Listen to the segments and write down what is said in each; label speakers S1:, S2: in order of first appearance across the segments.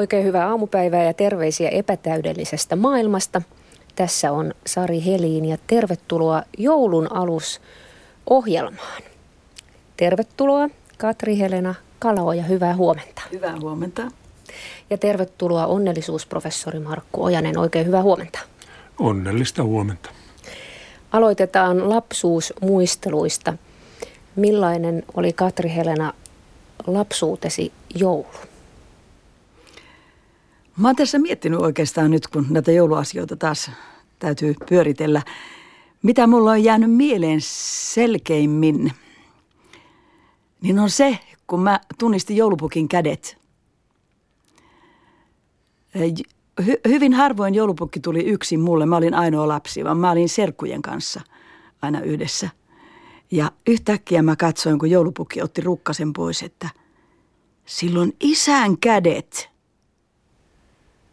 S1: Oikein hyvää aamupäivää ja terveisiä epätäydellisestä maailmasta. Tässä on Sari Heliin ja tervetuloa joulun alus ohjelmaan. Tervetuloa Katri Helena Kalao ja hyvää huomenta.
S2: Hyvää huomenta.
S1: Ja tervetuloa onnellisuusprofessori Markku Ojanen. Oikein hyvää huomenta.
S3: Onnellista huomenta.
S1: Aloitetaan lapsuusmuisteluista. Millainen oli Katri Helena lapsuutesi joulu?
S2: Mä oon tässä miettinyt oikeastaan nyt, kun näitä jouluasioita taas täytyy pyöritellä. Mitä mulla on jäänyt mieleen selkeimmin, niin on se, kun mä tunnistin joulupukin kädet. Hy- hyvin harvoin joulupukki tuli yksin mulle. Mä olin ainoa lapsi, vaan mä olin serkkujen kanssa aina yhdessä. Ja yhtäkkiä mä katsoin, kun joulupukki otti rukkasen pois, että silloin isän kädet –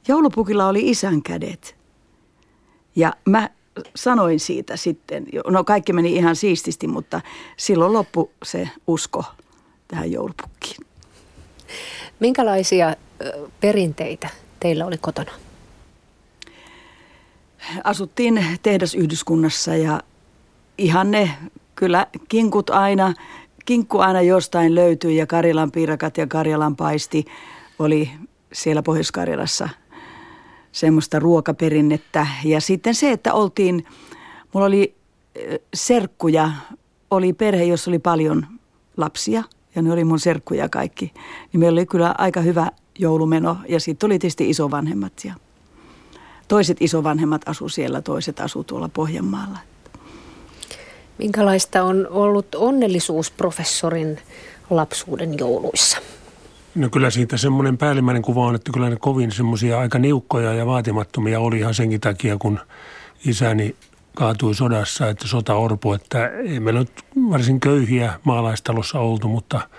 S2: Joulupukilla oli isän kädet. Ja mä sanoin siitä sitten, no kaikki meni ihan siististi, mutta silloin loppu se usko tähän joulupukkiin.
S1: Minkälaisia perinteitä teillä oli kotona?
S2: Asuttiin tehdasyhdyskunnassa ja ihan ne kyllä kinkut aina, kinkku aina jostain löytyi ja Karjalan piirakat ja Karjalan paisti oli siellä Pohjois-Karjalassa – semmoista ruokaperinnettä. Ja sitten se, että oltiin, mulla oli serkkuja, oli perhe, jossa oli paljon lapsia ja ne oli mun serkkuja kaikki. Niin meillä oli kyllä aika hyvä joulumeno ja sitten tuli tietysti isovanhemmat ja toiset isovanhemmat asu siellä, toiset asu tuolla Pohjanmaalla.
S1: Minkälaista on ollut onnellisuusprofessorin lapsuuden jouluissa?
S3: No kyllä siitä semmoinen päällimmäinen kuva on, että kyllä ne kovin semmoisia aika niukkoja ja vaatimattomia oli ihan senkin takia, kun isäni kaatui sodassa, että sota orpu, että ei meillä nyt varsin köyhiä maalaistalossa oltu, mutta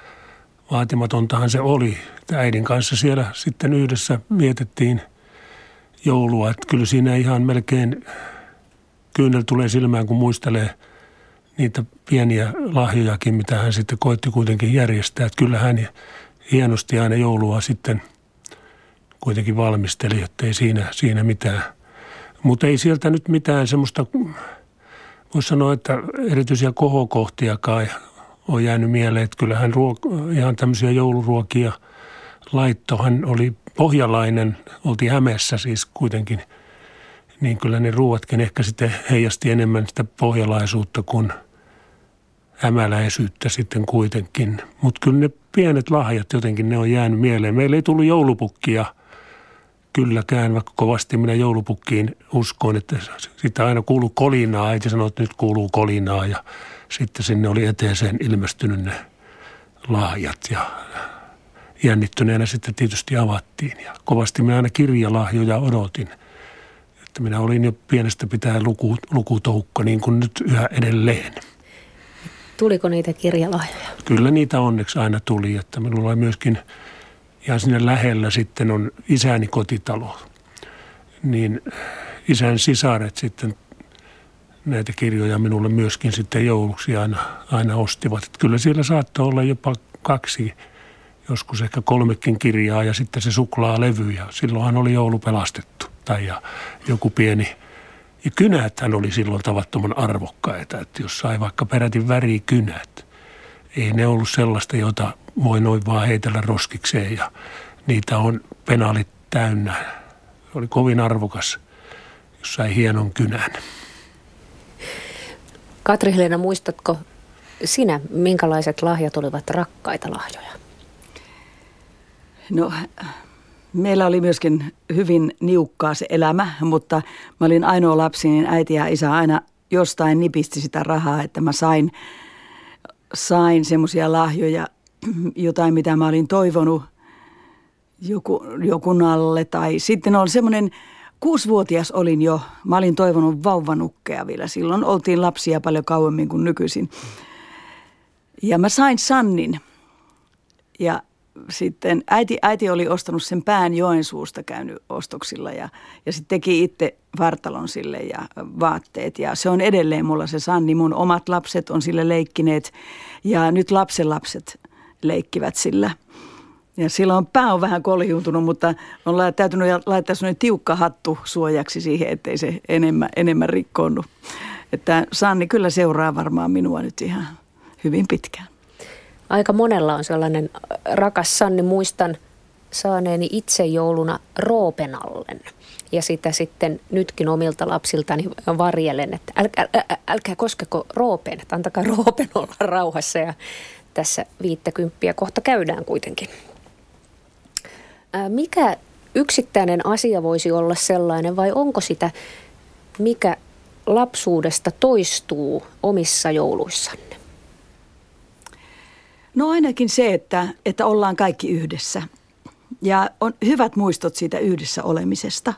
S3: vaatimatontahan se oli. Äidin kanssa siellä sitten yhdessä vietettiin joulua, että kyllä siinä ihan melkein kyynel tulee silmään, kun muistelee niitä pieniä lahjojakin, mitä hän sitten koitti kuitenkin järjestää. Että kyllä hän hienosti aina joulua sitten kuitenkin valmisteli, että ei siinä, siinä mitään. Mutta ei sieltä nyt mitään semmoista, voisi sanoa, että erityisiä kohokohtiakaan on jäänyt mieleen. Että kyllähän ruok- ihan tämmöisiä jouluruokia laitto. Hän oli pohjalainen, oltiin Hämeessä siis kuitenkin, niin kyllä ne ruuatkin ehkä sitten heijasti enemmän sitä pohjalaisuutta kuin – hämäläisyyttä sitten kuitenkin. Mutta kyllä ne pienet lahjat jotenkin ne on jäänyt mieleen. Meillä ei tullut joulupukkia kylläkään, vaikka kovasti minä joulupukkiin uskon, että sitä aina kuuluu kolinaa. Äiti sanoi, että nyt kuuluu kolinaa ja sitten sinne oli eteeseen ilmestynyt ne lahjat ja jännittyneenä sitten tietysti avattiin. Ja kovasti minä aina kirjalahjoja odotin. Että minä olin jo pienestä pitää luku, lukutoukka niin kuin nyt yhä edelleen.
S1: Tuliko niitä kirjalahjoja?
S3: Kyllä niitä onneksi aina tuli, että minulla oli myöskin ihan sinne lähellä sitten on isäni kotitalo. Niin isän sisaret sitten näitä kirjoja minulle myöskin sitten jouluksi aina, aina ostivat. Että kyllä siellä saattoi olla jopa kaksi, joskus ehkä kolmekin kirjaa ja sitten se suklaalevy ja silloinhan oli joulu pelastettu. Tai ja joku pieni ja kynäthän oli silloin tavattoman arvokkaita, että jos sai vaikka peräti värikynät, ei ne ollut sellaista, jota voi noin vaan heitellä roskikseen ja niitä on penaalit täynnä. Se oli kovin arvokas, jos sai hienon kynän.
S1: Katri-Helena, muistatko sinä, minkälaiset lahjat olivat rakkaita lahjoja?
S2: No Meillä oli myöskin hyvin niukkaa se elämä, mutta mä olin ainoa lapsi, niin äiti ja isä aina jostain nipisti sitä rahaa, että mä sain, sain semmoisia lahjoja, jotain mitä mä olin toivonut joku, jokunalle. Tai sitten on semmoinen, kuusivuotias olin jo, mä olin toivonut vauvanukkeja vielä. Silloin oltiin lapsia paljon kauemmin kuin nykyisin. Ja mä sain Sannin. Ja sitten äiti, äiti oli ostanut sen pään Joensuusta käynyt ostoksilla ja, ja sitten teki itse vartalon sille ja vaatteet. Ja se on edelleen mulla se Sanni. Mun omat lapset on sille leikkineet ja nyt lapsen lapset leikkivät sillä. Ja silloin pää on vähän koljuuntunut, mutta on täytynyt laittaa sellainen tiukka hattu suojaksi siihen, ettei se enemmän, enemmän rikkoonnu. Että Sanni kyllä seuraa varmaan minua nyt ihan hyvin pitkään.
S1: Aika monella on sellainen rakas Sanni, muistan saaneeni itse jouluna roopenallen. Ja sitä sitten nytkin omilta lapsiltani varjelen, että älkää, älkää, älkää koskeko roopeen, että antakaa roopen olla rauhassa. Ja tässä viittäkymppiä kohta käydään kuitenkin. Mikä yksittäinen asia voisi olla sellainen vai onko sitä, mikä lapsuudesta toistuu omissa jouluissanne?
S2: No ainakin se, että, että ollaan kaikki yhdessä ja on hyvät muistot siitä yhdessä olemisesta.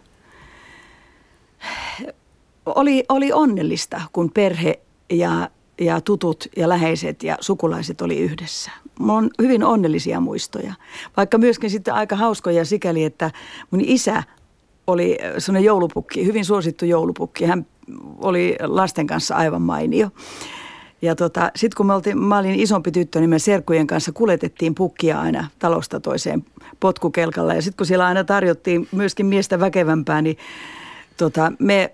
S2: Oli, oli onnellista, kun perhe ja, ja tutut ja läheiset ja sukulaiset oli yhdessä. Mulla on hyvin onnellisia muistoja, vaikka myöskin sitten aika hauskoja sikäli, että mun isä oli sellainen joulupukki, hyvin suosittu joulupukki. Hän oli lasten kanssa aivan mainio. Ja tota, sitten kun me oltiin, mä olin isompi tyttö, niin me serkkujen kanssa kuljetettiin pukkia aina talosta toiseen potkukelkalla. Ja sitten kun siellä aina tarjottiin myöskin miestä väkevämpää, niin tota, me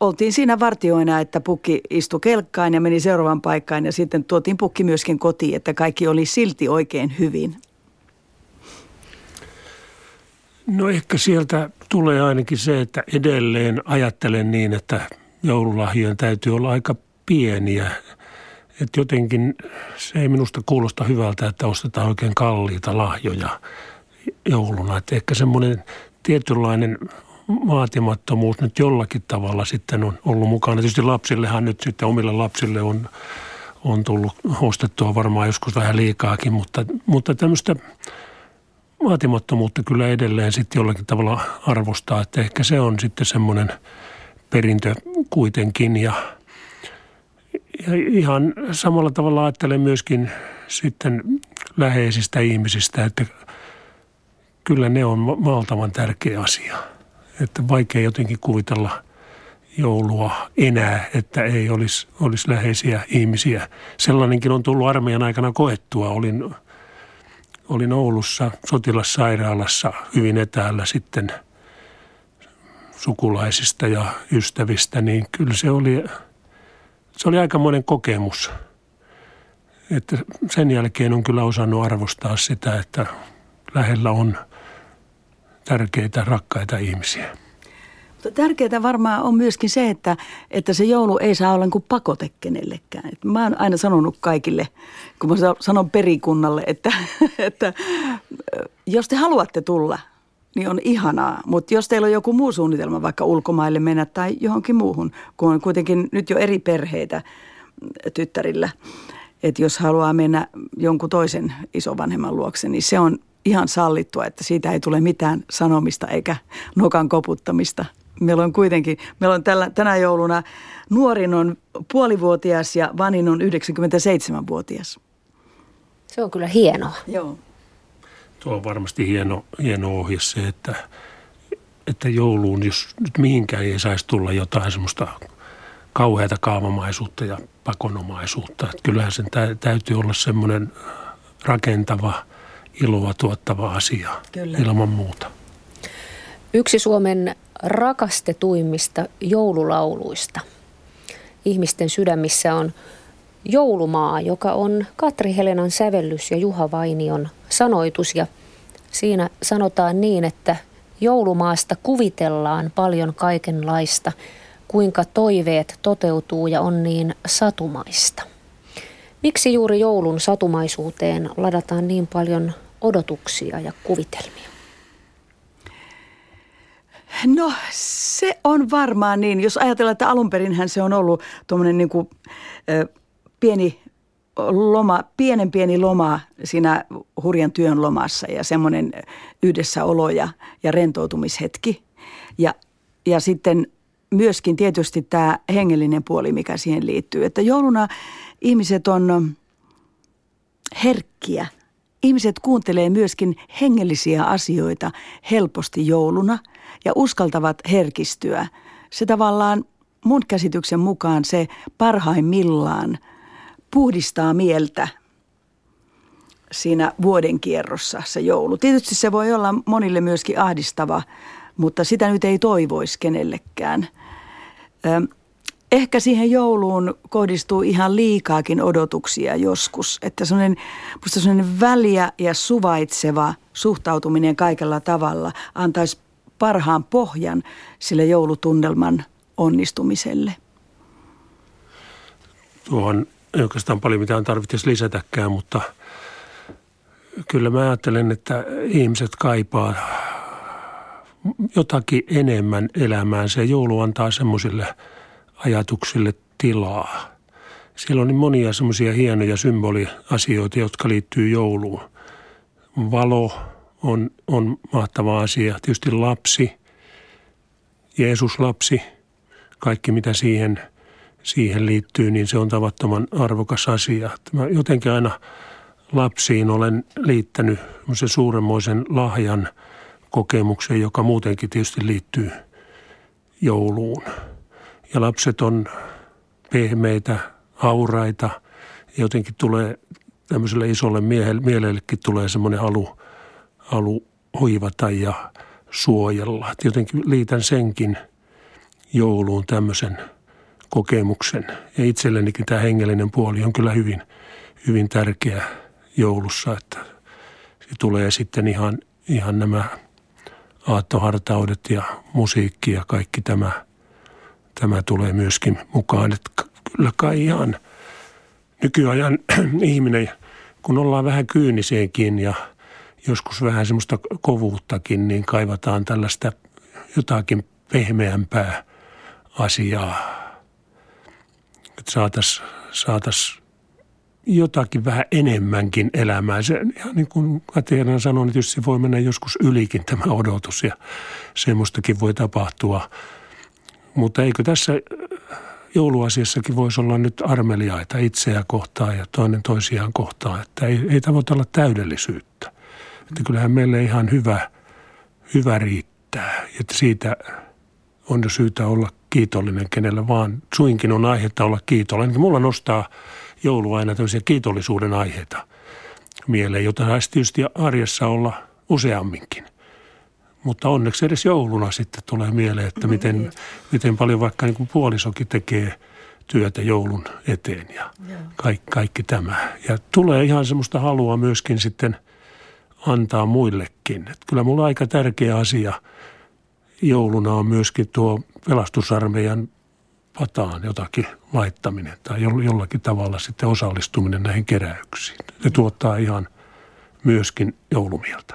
S2: oltiin siinä vartioina, että pukki istui kelkkaan ja meni seuraavaan paikkaan. Ja sitten tuotiin pukki myöskin kotiin, että kaikki oli silti oikein hyvin.
S3: No ehkä sieltä tulee ainakin se, että edelleen ajattelen niin, että joululahjojen täytyy olla aika pieniä. Että jotenkin se ei minusta kuulosta hyvältä, että ostetaan oikein kalliita lahjoja jouluna. Että ehkä semmoinen tietynlainen vaatimattomuus nyt jollakin tavalla sitten on ollut mukana. Tietysti lapsillehan nyt sitten omille lapsille on, on tullut ostettua varmaan joskus vähän liikaakin, mutta, mutta tämmöistä vaatimattomuutta kyllä edelleen sitten jollakin tavalla arvostaa, että ehkä se on sitten semmoinen perintö kuitenkin ja, ja ihan samalla tavalla ajattelen myöskin sitten läheisistä ihmisistä, että kyllä ne on valtavan tärkeä asia. Että vaikea jotenkin kuvitella joulua enää, että ei olisi, olisi läheisiä ihmisiä. Sellainenkin on tullut armeijan aikana koettua. Olin olin Oulussa sotilassairaalassa hyvin etäällä sitten sukulaisista ja ystävistä, niin kyllä se oli, se oli aikamoinen kokemus. Että sen jälkeen on kyllä osannut arvostaa sitä, että lähellä on tärkeitä, rakkaita ihmisiä.
S2: Mutta tärkeää varmaan on myöskin se, että, että se joulu ei saa olla kuin pakote kenellekään. Et mä oon aina sanonut kaikille, kun mä sanon perikunnalle, että, että jos te haluatte tulla, niin on ihanaa. Mutta jos teillä on joku muu suunnitelma, vaikka ulkomaille mennä tai johonkin muuhun, kun on kuitenkin nyt jo eri perheitä tyttärillä, että jos haluaa mennä jonkun toisen isovanhemman luokse, niin se on ihan sallittua, että siitä ei tule mitään sanomista eikä nokan koputtamista meillä on kuitenkin, meillä on tällä, tänä jouluna nuorin on puolivuotias ja vanin on 97-vuotias.
S1: Se on kyllä hienoa.
S2: Joo.
S3: Tuo on varmasti hieno, hieno ohje se, että, että jouluun, jos nyt mihinkään ei saisi tulla jotain semmoista kauheata kaavamaisuutta ja pakonomaisuutta. Että kyllähän sen täytyy olla semmoinen rakentava, iloa tuottava asia Kyllä. ilman muuta.
S1: Yksi Suomen rakastetuimmista joululauluista. Ihmisten sydämissä on Joulumaa, joka on Katri Helenan sävellys ja Juha Vainion sanoitus. Ja siinä sanotaan niin, että joulumaasta kuvitellaan paljon kaikenlaista, kuinka toiveet toteutuu ja on niin satumaista. Miksi juuri joulun satumaisuuteen ladataan niin paljon odotuksia ja kuvitelmia?
S2: No se on varmaan niin. Jos ajatellaan, että alun perinhän se on ollut tuommoinen niin kuin, ö, pieni loma, pienen pieni loma siinä hurjan työn lomassa ja semmoinen yhdessäolo ja, ja rentoutumishetki. Ja, ja sitten myöskin tietysti tämä hengellinen puoli, mikä siihen liittyy. Että jouluna ihmiset on herkkiä. Ihmiset kuuntelee myöskin hengellisiä asioita helposti jouluna – ja uskaltavat herkistyä. Se tavallaan mun käsityksen mukaan se parhaimmillaan puhdistaa mieltä siinä vuoden kierrossa se joulu. Tietysti se voi olla monille myöskin ahdistava, mutta sitä nyt ei toivoisi kenellekään. Ehkä siihen jouluun kohdistuu ihan liikaakin odotuksia joskus, että sellainen, musta sellainen väliä ja suvaitseva suhtautuminen kaikella tavalla antaisi parhaan pohjan sille joulutunnelman onnistumiselle.
S3: Tuohon ei oikeastaan paljon mitään tarvitsisi lisätäkään, mutta kyllä mä ajattelen, että ihmiset kaipaa jotakin enemmän elämään. Se joulu antaa semmoisille ajatuksille tilaa. Siellä on niin monia semmoisia hienoja symboliasioita, jotka liittyy jouluun. Valo on, on mahtava asia. Tietysti lapsi, Jeesus lapsi, kaikki mitä siihen, siihen liittyy, niin se on tavattoman arvokas asia. Mä jotenkin aina lapsiin olen liittänyt sen suuremmoisen lahjan kokemuksen, joka muutenkin tietysti liittyy jouluun. Ja lapset on pehmeitä, auraita. Jotenkin tulee tämmöiselle isolle miehelle, mielellekin tulee semmoinen halu, halu hoivata ja suojella. Jotenkin liitän senkin jouluun tämmöisen kokemuksen. Ja itsellenikin tämä hengellinen puoli on kyllä hyvin, hyvin tärkeä joulussa, että se tulee sitten ihan, ihan nämä aattohartaudet ja musiikki ja kaikki tämä, tämä tulee myöskin mukaan. Että kyllä kai ihan nykyajan ihminen, kun ollaan vähän kyyniseenkin ja joskus vähän semmoista kovuuttakin, niin kaivataan tällaista jotakin pehmeämpää asiaa. Että saataisiin saatais jotakin vähän enemmänkin elämää. Se, ja niin kuin Kateena sanoi, niin tietysti voi mennä joskus ylikin tämä odotus ja semmoistakin voi tapahtua. Mutta eikö tässä jouluasiassakin voisi olla nyt armeliaita itseä kohtaan ja toinen toisiaan kohtaan, että ei, ei tavoitella täydellisyyttä. Että kyllähän meille ihan hyvä, hyvä riittää, että siitä on syytä olla kiitollinen kenellä vaan. Suinkin on aihetta olla kiitollinen. Mulla nostaa joulu aina tämmöisiä kiitollisuuden aiheita mieleen, jota saisi tietysti arjessa olla useamminkin. Mutta onneksi edes jouluna sitten tulee mieleen, että miten, niin. miten paljon vaikka niin kuin puolisokin tekee työtä joulun eteen ja kaikki, kaikki tämä. Ja tulee ihan semmoista halua myöskin sitten antaa muillekin. Että kyllä mulla aika tärkeä asia jouluna on myöskin tuo pelastusarmeijan pataan jotakin laittaminen tai jollakin tavalla sitten osallistuminen näihin keräyksiin. Se tuottaa ihan myöskin joulumieltä.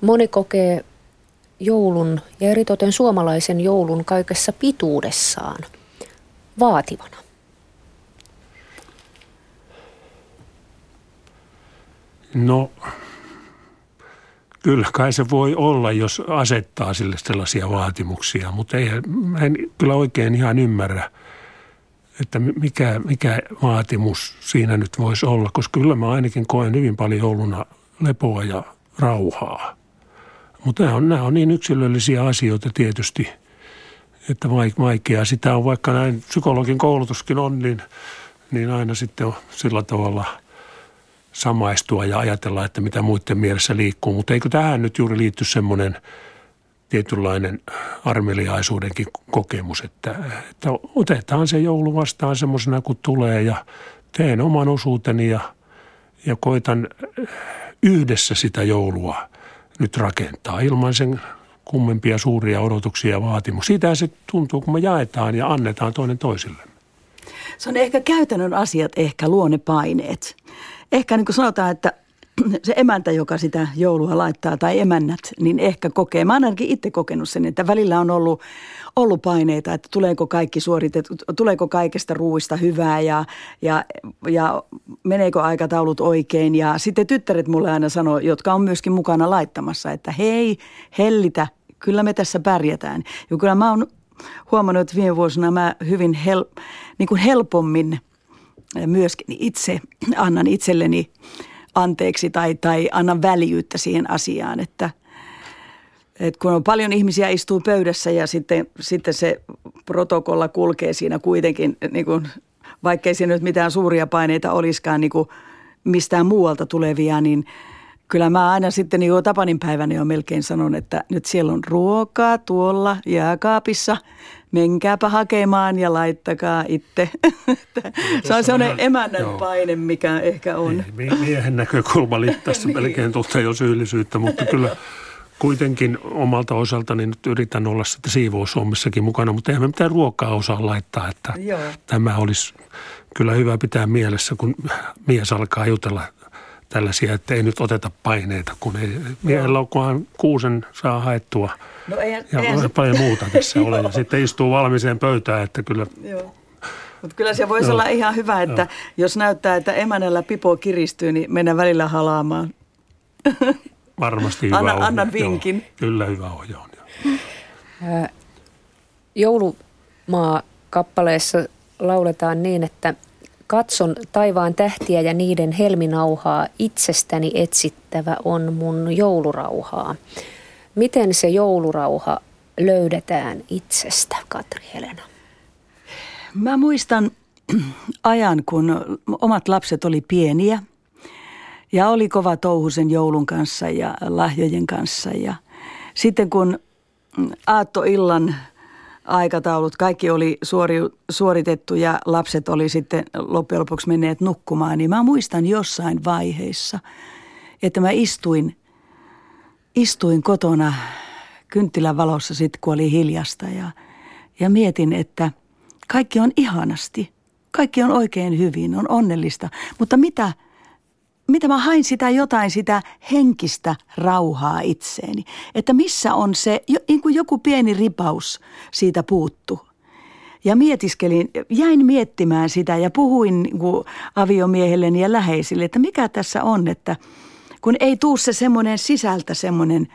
S1: Moni kokee joulun ja eritoten suomalaisen joulun kaikessa pituudessaan vaativana.
S3: No Kyllä kai se voi olla, jos asettaa sille sellaisia vaatimuksia, mutta ei, en kyllä oikein ihan ymmärrä, että mikä, mikä vaatimus siinä nyt voisi olla, koska kyllä mä ainakin koen hyvin paljon jouluna lepoa ja rauhaa. Mutta nämä on, nämä on niin yksilöllisiä asioita tietysti, että vaikea. Sitä on vaikka näin psykologin koulutuskin on, niin, niin aina sitten on sillä tavalla – samaistua ja ajatella, että mitä muiden mielessä liikkuu. Mutta eikö tähän nyt juuri liitty semmoinen tietynlainen armeliaisuudenkin kokemus, että, että otetaan se joulu vastaan semmoisena kuin tulee ja teen oman osuuteni ja, ja koitan yhdessä sitä joulua nyt rakentaa ilman sen kummempia suuria odotuksia ja vaatimuksia. Siitä se tuntuu, kun me jaetaan ja annetaan toinen toisille.
S2: Se on ehkä käytännön asiat, ehkä luonnepaineet ehkä niin kuin sanotaan, että se emäntä, joka sitä joulua laittaa, tai emännät, niin ehkä kokee. Mä oon ainakin itse kokenut sen, että välillä on ollut, ollut paineita, että tuleeko kaikki suoritettu, tuleeko kaikesta ruuista hyvää ja, ja, ja meneekö aikataulut oikein. Ja sitten tyttäret mulle aina sanoo, jotka on myöskin mukana laittamassa, että hei, hellitä, kyllä me tässä pärjätään. Ja kyllä mä oon huomannut, että viime vuosina mä hyvin hel, niin kuin helpommin – myöskin itse annan itselleni anteeksi tai, tai annan väljyyttä siihen asiaan, että, että kun on paljon ihmisiä istuu pöydässä ja sitten, sitten se protokolla kulkee siinä kuitenkin, niin kuin, vaikkei siinä nyt mitään suuria paineita olisikaan, niin kuin mistään muualta tulevia, niin kyllä mä aina sitten jo Tapanin päivänä jo melkein sanon, että nyt siellä on ruokaa tuolla jääkaapissa. Menkääpä hakemaan ja laittakaa itse. se on sellainen emännän joo. paine, mikä ehkä on.
S3: Ei, miehen näkökulma tässä niin. melkein tuntee jo syyllisyyttä, mutta kyllä kuitenkin omalta osaltani nyt yritän olla sitten siivousommissakin mukana, mutta eihän me mitään ruokaa osaa laittaa, että Joo. tämä olisi kyllä hyvä pitää mielessä, kun mies alkaa jutella tällaisia, että ei nyt oteta paineita, kun ei miehellä on, kunhan kuusen saa haettua. No ei, ja ei, paljon muuta tässä ole. Ja sitten istuu valmiiseen pöytään, että kyllä Joo.
S2: Mutta kyllä se voisi olla ihan hyvä, että Joo. jos näyttää, että emänellä pipo kiristyy, niin mennään välillä halaamaan.
S3: Varmasti hyvä
S2: Anna, Annan vinkin. Joo,
S3: kyllä hyvä ohje on.
S1: Joulumaa-kappaleessa lauletaan niin, että katson taivaan tähtiä ja niiden helminauhaa, itsestäni etsittävä on mun joulurauhaa. Miten se joulurauha löydetään itsestä, Katri Helena?
S2: Mä muistan ajan, kun omat lapset oli pieniä – ja oli kova touhu sen joulun kanssa ja lahjojen kanssa. Ja sitten kun aattoillan aikataulut, kaikki oli suori, suoritettu ja lapset oli sitten loppujen lopuksi menneet nukkumaan, niin mä muistan jossain vaiheessa, että mä istuin, istuin kotona kynttilän valossa sitten, kun oli hiljasta ja, ja mietin, että kaikki on ihanasti, kaikki on oikein hyvin, on onnellista, mutta mitä – mitä mä hain sitä jotain, sitä henkistä rauhaa itseeni. Että missä on se, niin kuin joku pieni ripaus siitä puuttu. Ja mietiskelin, jäin miettimään sitä ja puhuin niin aviomiehelleni ja läheisille, että mikä tässä on, että kun ei tuu se semmoinen sisältä semmoinen,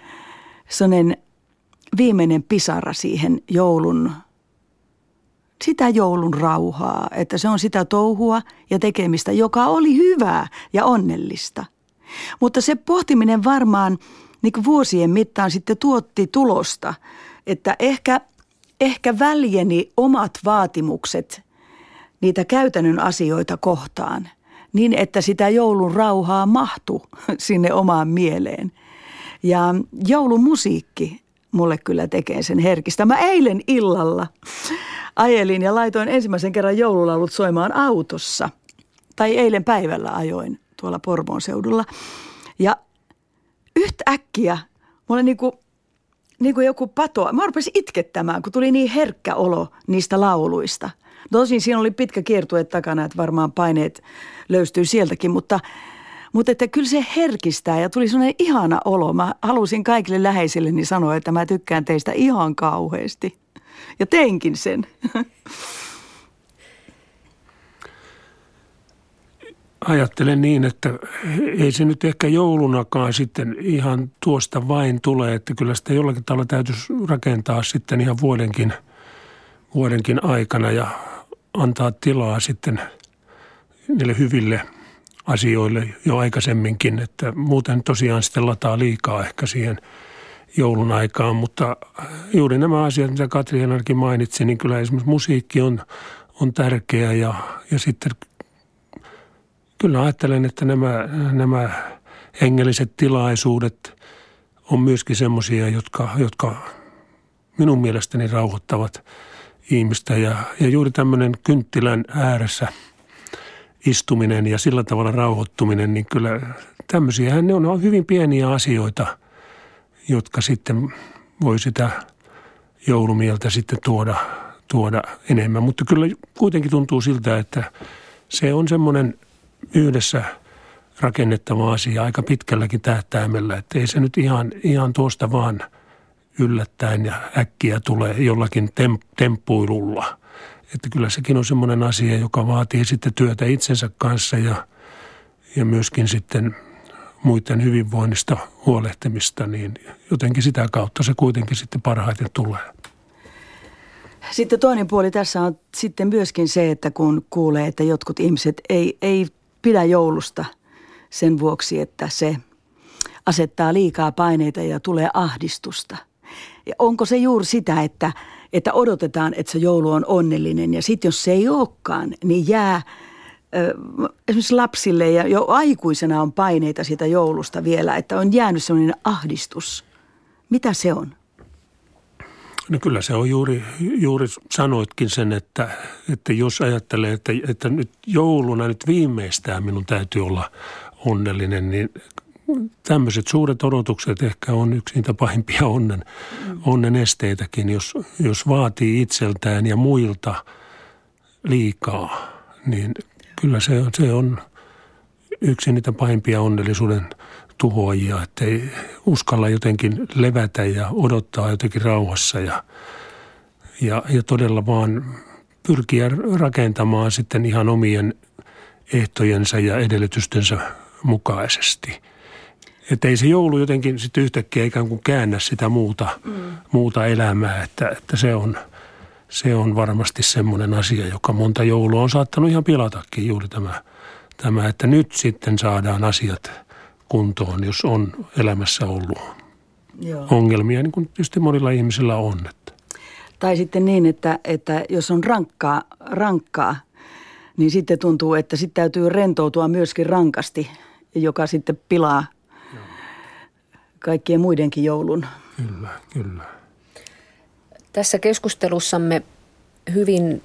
S2: semmoinen viimeinen pisara siihen joulun sitä joulun rauhaa, että se on sitä touhua ja tekemistä, joka oli hyvää ja onnellista. Mutta se pohtiminen varmaan niin vuosien mittaan sitten tuotti tulosta, että ehkä, ehkä väljeni omat vaatimukset niitä käytännön asioita kohtaan, niin että sitä joulun rauhaa mahtu sinne omaan mieleen. Ja joulumusiikki mulle kyllä tekee sen herkistä. Mä eilen illalla ajelin ja laitoin ensimmäisen kerran joululaulut soimaan autossa. Tai eilen päivällä ajoin tuolla Porvoon seudulla. Ja yhtäkkiä mulle niin kuin, niin kuin joku pato, mä rupesin itkettämään, kun tuli niin herkkä olo niistä lauluista. Tosin siinä oli pitkä kiertue takana, että varmaan paineet löystyy sieltäkin, mutta, mutta että kyllä se herkistää ja tuli sellainen ihana olo. Mä halusin kaikille läheisilleni sanoa, että mä tykkään teistä ihan kauheasti. Ja teinkin sen.
S3: Ajattelen niin, että ei se nyt ehkä joulunakaan sitten ihan tuosta vain tule, että kyllä sitä jollakin tavalla täytyisi rakentaa sitten ihan vuodenkin, vuodenkin aikana ja antaa tilaa sitten niille hyville asioille jo aikaisemminkin, että muuten tosiaan sitten lataa liikaa ehkä siihen – joulun aikaan, mutta juuri nämä asiat, mitä Katri Henarkin mainitsi, niin kyllä esimerkiksi musiikki on, on tärkeä ja, ja sitten kyllä ajattelen, että nämä, nämä hengelliset tilaisuudet on myöskin semmoisia, jotka, jotka minun mielestäni rauhoittavat ihmistä. Ja, ja juuri tämmöinen kynttilän ääressä istuminen ja sillä tavalla rauhoittuminen, niin kyllä tämmöisiähän ne on hyvin pieniä asioita – jotka sitten voi sitä joulumieltä sitten tuoda, tuoda enemmän. Mutta kyllä kuitenkin tuntuu siltä, että se on semmoinen yhdessä rakennettava asia aika pitkälläkin tähtäimellä, että ei se nyt ihan, ihan tuosta vaan yllättäen ja äkkiä tulee jollakin tem, temppuilulla. Että kyllä sekin on semmoinen asia, joka vaatii sitten työtä itsensä kanssa ja, ja myöskin sitten muiden hyvinvoinnista huolehtimista, niin jotenkin sitä kautta se kuitenkin sitten parhaiten tulee.
S2: Sitten toinen puoli tässä on sitten myöskin se, että kun kuulee, että jotkut ihmiset ei, ei pidä joulusta sen vuoksi, että se asettaa liikaa paineita ja tulee ahdistusta. Ja onko se juuri sitä, että, että odotetaan, että se joulu on onnellinen ja sitten jos se ei olekaan, niin jää esimerkiksi lapsille ja jo aikuisena on paineita siitä joulusta vielä, että on jäänyt sellainen ahdistus. Mitä se on?
S3: No kyllä se on juuri, juuri sanoitkin sen, että, että jos ajattelee, että, että nyt jouluna nyt viimeistään minun täytyy olla onnellinen, niin tämmöiset suuret odotukset ehkä on yksi niitä pahimpia onnen, onnen esteitäkin, jos, jos vaatii itseltään ja muilta liikaa, niin kyllä se, se on yksi niitä pahimpia onnellisuuden tuhoajia, että ei uskalla jotenkin levätä ja odottaa jotenkin rauhassa ja, ja, ja todella vaan pyrkiä rakentamaan sitten ihan omien ehtojensa ja edellytystensä mukaisesti. Että ei se joulu jotenkin sitten yhtäkkiä ikään kuin käännä sitä muuta, mm. muuta elämää, että, että se, on, se on varmasti semmoinen asia, joka monta joulua on saattanut ihan pilatakin juuri tämä, tämä, että nyt sitten saadaan asiat – kuntoon, jos on elämässä ollut Joo. ongelmia, niin kuin tietysti monilla ihmisillä on. Että.
S2: Tai sitten niin, että, että jos on rankkaa, rankkaa, niin sitten tuntuu, että sitten täytyy rentoutua myöskin rankasti, joka sitten pilaa. Kaikkien muidenkin joulun.
S3: Kyllä, kyllä.
S1: Tässä keskustelussamme hyvin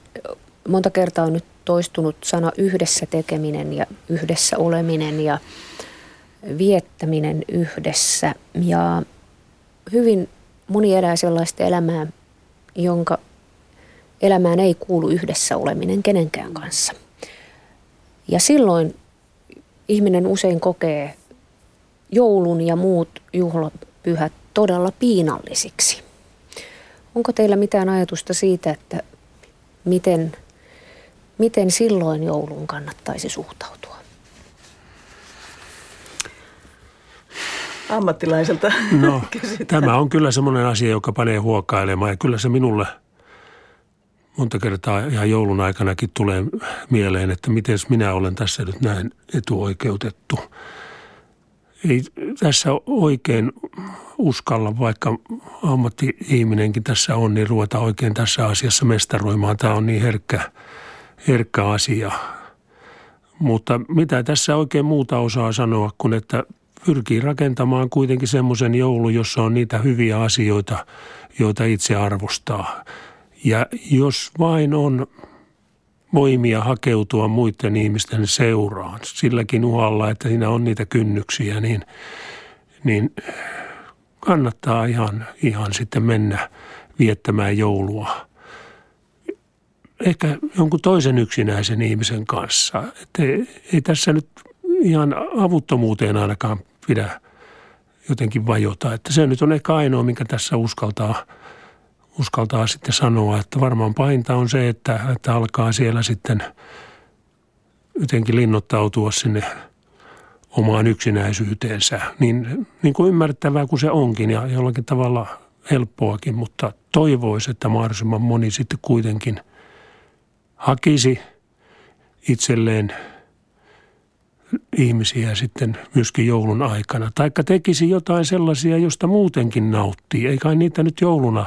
S1: monta kertaa on nyt toistunut sana yhdessä tekeminen ja yhdessä oleminen ja viettäminen yhdessä. Ja hyvin moni elää sellaista elämää, jonka elämään ei kuulu yhdessä oleminen kenenkään kanssa. Ja silloin ihminen usein kokee joulun ja muut juhlapyhät todella piinallisiksi. Onko teillä mitään ajatusta siitä, että miten, miten silloin jouluun kannattaisi suhtautua?
S2: ammattilaiselta
S3: No, tämä on kyllä semmoinen asia, joka panee huokailemaan ja kyllä se minulle monta kertaa ihan joulun aikanakin tulee mieleen, että miten minä olen tässä nyt näin etuoikeutettu. Ei tässä oikein uskalla, vaikka ammatti-ihminenkin tässä on, niin ruveta oikein tässä asiassa mestaroimaan. Tämä on niin herkkä, herkkä asia. Mutta mitä tässä oikein muuta osaa sanoa, kun että pyrkii rakentamaan kuitenkin semmoisen joulu, jossa on niitä hyviä asioita, joita itse arvostaa. Ja jos vain on voimia hakeutua muiden ihmisten seuraan, silläkin uhalla, että siinä on niitä kynnyksiä, niin, niin kannattaa ihan, ihan sitten mennä viettämään joulua. Ehkä jonkun toisen yksinäisen ihmisen kanssa. Että ei, ei tässä nyt ihan avuttomuuteen ainakaan pidä jotenkin vajota. Että se nyt on ehkä ainoa, minkä tässä uskaltaa, uskaltaa sitten sanoa, että varmaan painta on se, että, että alkaa siellä sitten jotenkin linnoittautua sinne omaan yksinäisyyteensä. Niin, niin kuin ymmärrettävää kuin se onkin ja jollakin tavalla helppoakin, mutta toivoisi, että mahdollisimman moni sitten kuitenkin hakisi itselleen – ihmisiä sitten myöskin joulun aikana. Taikka tekisi jotain sellaisia, josta muutenkin nauttii. Ei kai niitä nyt jouluna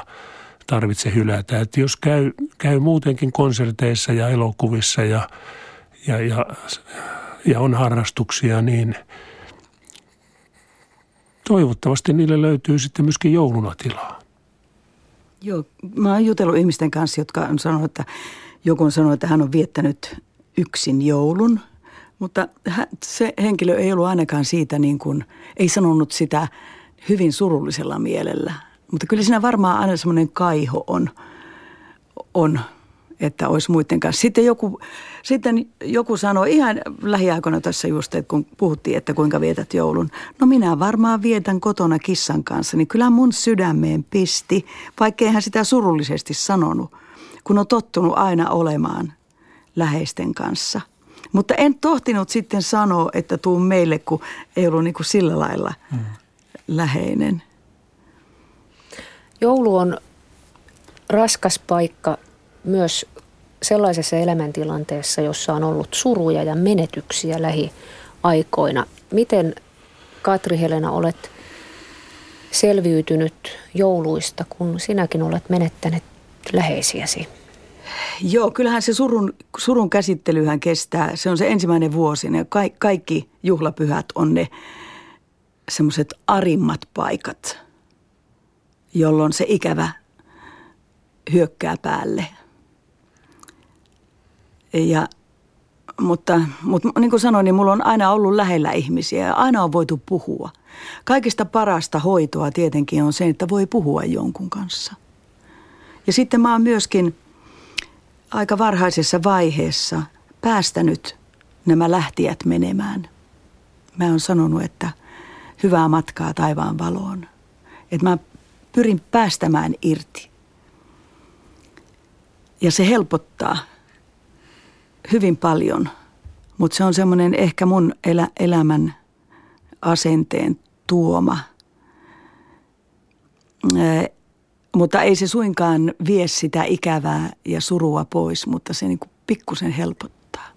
S3: tarvitse hylätä. Että jos käy, käy muutenkin konserteissa ja elokuvissa ja, ja, ja, ja on harrastuksia, niin toivottavasti niille löytyy sitten myöskin jouluna tilaa.
S2: Joo, mä oon jutellut ihmisten kanssa, jotka on sanonut, että joku on sanonut, että hän on viettänyt yksin joulun – mutta se henkilö ei ollut ainakaan siitä niin kuin, ei sanonut sitä hyvin surullisella mielellä. Mutta kyllä siinä varmaan aina semmoinen kaiho on, on, että olisi muiden kanssa. Sitten joku, sitten joku sanoi ihan lähiaikoina tässä just, että kun puhuttiin, että kuinka vietät joulun. No minä varmaan vietän kotona kissan kanssa, niin kyllä mun sydämeen pisti, vaikkei hän sitä surullisesti sanonut, kun on tottunut aina olemaan läheisten kanssa – mutta en tohtinut sitten sanoa, että tuu meille, kun ei ollut niin kuin sillä lailla mm. läheinen.
S1: Joulu on raskas paikka myös sellaisessa elämäntilanteessa, jossa on ollut suruja ja menetyksiä lähiaikoina. Miten Katri Helena olet selviytynyt jouluista, kun sinäkin olet menettänyt läheisiäsi?
S2: Joo, kyllähän se surun, surun käsittelyhän kestää. Se on se ensimmäinen vuosi. Ne ka- kaikki juhlapyhät on ne semmoiset arimmat paikat, jolloin se ikävä hyökkää päälle. Ja, mutta, mutta niin kuin sanoin, niin mulla on aina ollut lähellä ihmisiä ja aina on voitu puhua. Kaikista parasta hoitoa tietenkin on se, että voi puhua jonkun kanssa. Ja sitten mä oon myöskin aika varhaisessa vaiheessa päästänyt nämä lähtijät menemään. Mä oon sanonut, että hyvää matkaa taivaan valoon. Että mä pyrin päästämään irti. Ja se helpottaa hyvin paljon, mutta se on semmoinen ehkä mun elä, elämän asenteen tuoma. Ää, mutta ei se suinkaan vie sitä ikävää ja surua pois, mutta se niin kuin pikkusen helpottaa.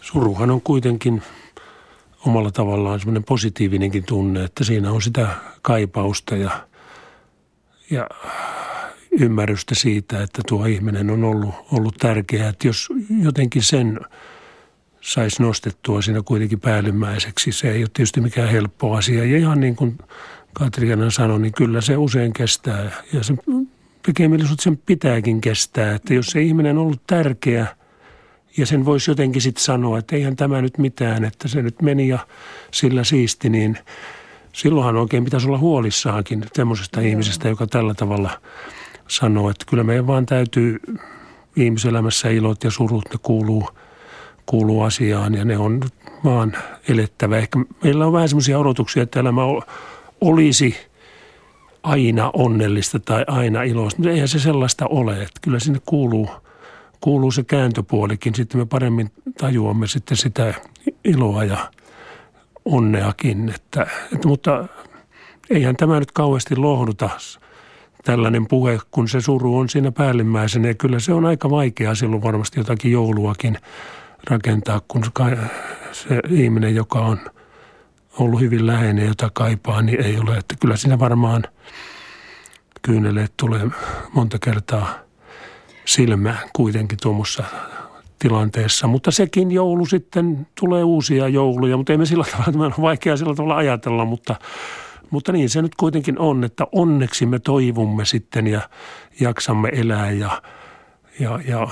S3: Suruhan on kuitenkin omalla tavallaan semmoinen positiivinenkin tunne, että siinä on sitä kaipausta ja, ja ymmärrystä siitä, että tuo ihminen on ollut, ollut tärkeä. Että jos jotenkin sen saisi nostettua siinä kuitenkin päällimmäiseksi, se ei ole tietysti mikään helppo asia. Ja ihan niin kuin Katriana sanoi, niin kyllä se usein kestää ja se tekee sen pitääkin kestää. Että jos se ihminen on ollut tärkeä – ja sen voisi jotenkin sitten sanoa, että eihän tämä nyt mitään, että se nyt meni ja sillä siisti, niin silloinhan oikein pitäisi olla huolissaankin semmoisesta ihmisestä, joka tällä tavalla sanoo, että kyllä meidän vaan täytyy ihmiselämässä ilot ja surut, ne kuuluu, kuuluu asiaan ja ne on vaan elettävä. Ehkä meillä on vähän semmoisia odotuksia, että elämä olisi aina onnellista tai aina iloista, mutta eihän se sellaista ole. Että kyllä sinne kuuluu – kuuluu se kääntöpuolikin. Sitten me paremmin tajuamme sitten sitä iloa ja onneakin. Että, että, mutta eihän tämä nyt kauheasti lohduta tällainen puhe, kun se suru on siinä päällimmäisenä. Ja kyllä se on aika vaikeaa silloin varmasti jotakin jouluakin rakentaa, kun se ihminen, joka on ollut hyvin läheinen, jota kaipaa, niin ei ole. Että kyllä siinä varmaan kyyneleet tulee monta kertaa – silmä kuitenkin tuommoissa tilanteessa. Mutta sekin joulu sitten tulee uusia jouluja, mutta ei me sillä tavalla, tämä on vaikea sillä tavalla ajatella, mutta, mutta niin se nyt kuitenkin on, että onneksi me toivumme sitten ja jaksamme elää ja, ja, ja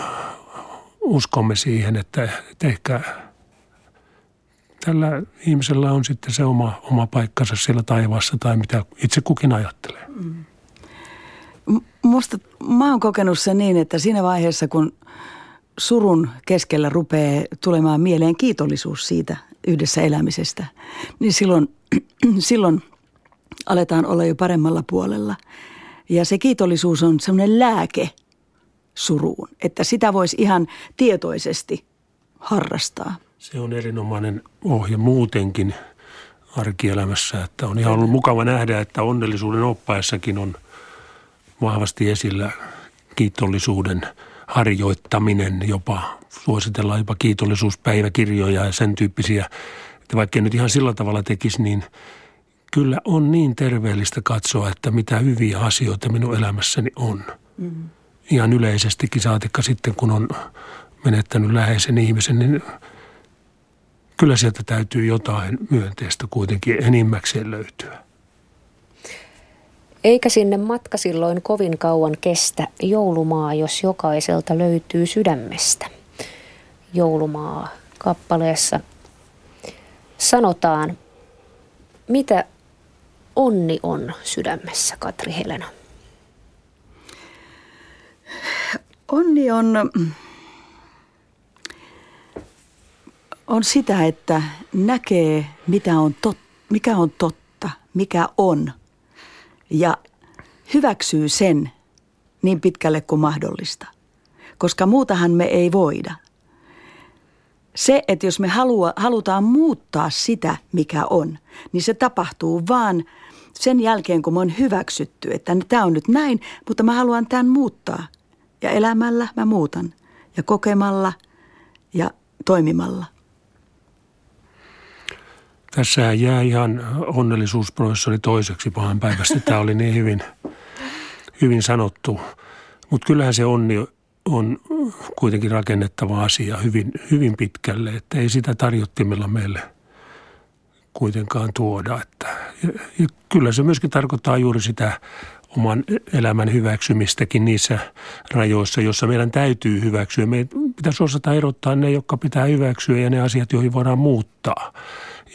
S3: uskomme siihen, että, että ehkä tällä ihmisellä on sitten se oma, oma paikkansa siellä taivaassa tai mitä itse kukin ajattelee. Mm.
S2: Musta mä oon kokenut sen niin, että siinä vaiheessa kun surun keskellä rupeaa tulemaan mieleen kiitollisuus siitä yhdessä elämisestä, niin silloin, silloin aletaan olla jo paremmalla puolella. Ja se kiitollisuus on semmoinen lääke suruun, että sitä voisi ihan tietoisesti harrastaa.
S3: Se on erinomainen ohje muutenkin arkielämässä, että on ihan ollut mukava nähdä, että onnellisuuden oppaessakin on – vahvasti esillä kiitollisuuden harjoittaminen, jopa suositellaan jopa kiitollisuuspäiväkirjoja ja sen tyyppisiä. Että vaikka nyt ihan sillä tavalla tekisi, niin kyllä on niin terveellistä katsoa, että mitä hyviä asioita minun elämässäni on. Mm. Ihan yleisestikin saatikka sitten, kun on menettänyt läheisen ihmisen, niin kyllä sieltä täytyy jotain myönteistä kuitenkin enimmäkseen löytyä.
S1: Eikä sinne matka silloin kovin kauan kestä joulumaa, jos jokaiselta löytyy sydämestä. Joulumaa kappaleessa sanotaan, mitä onni on sydämessä, Katri Helena?
S2: Onni on, on sitä, että näkee, mitä on tot, mikä on totta, mikä on – ja hyväksyy sen niin pitkälle kuin mahdollista, koska muutahan me ei voida. Se, että jos me halua, halutaan muuttaa sitä, mikä on, niin se tapahtuu vaan sen jälkeen, kun me on hyväksytty, että tämä on nyt näin, mutta mä haluan tämän muuttaa. Ja elämällä mä muutan ja kokemalla ja toimimalla –
S3: tässä jää ihan onnellisuusprofessori toiseksi pahan päivästä. Tämä oli niin hyvin, hyvin sanottu. Mutta kyllähän se onni on kuitenkin rakennettava asia hyvin, hyvin pitkälle, että ei sitä tarjottimella meille kuitenkaan tuoda. Että, ja, ja kyllä se myöskin tarkoittaa juuri sitä oman elämän hyväksymistäkin niissä rajoissa, joissa meidän täytyy hyväksyä. Meidän pitäisi osata erottaa ne, jotka pitää hyväksyä ja ne asiat, joihin voidaan muuttaa.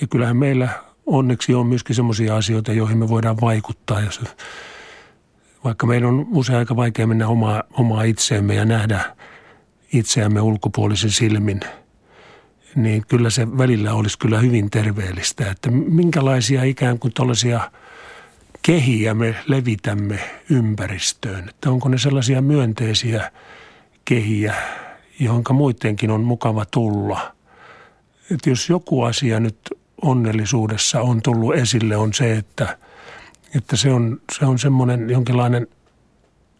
S3: Ja kyllähän meillä onneksi on myöskin sellaisia asioita, joihin me voidaan vaikuttaa. Jos, vaikka meidän on usein aika vaikea mennä omaa, omaa itseemme ja nähdä itseämme ulkopuolisen silmin, niin kyllä se välillä olisi kyllä hyvin terveellistä, että minkälaisia ikään kuin tällaisia kehiä me levitämme ympäristöön. Että onko ne sellaisia myönteisiä kehiä, johon muidenkin on mukava tulla. Että jos joku asia nyt onnellisuudessa on tullut esille, on se, että, että se on, se on semmoinen jonkinlainen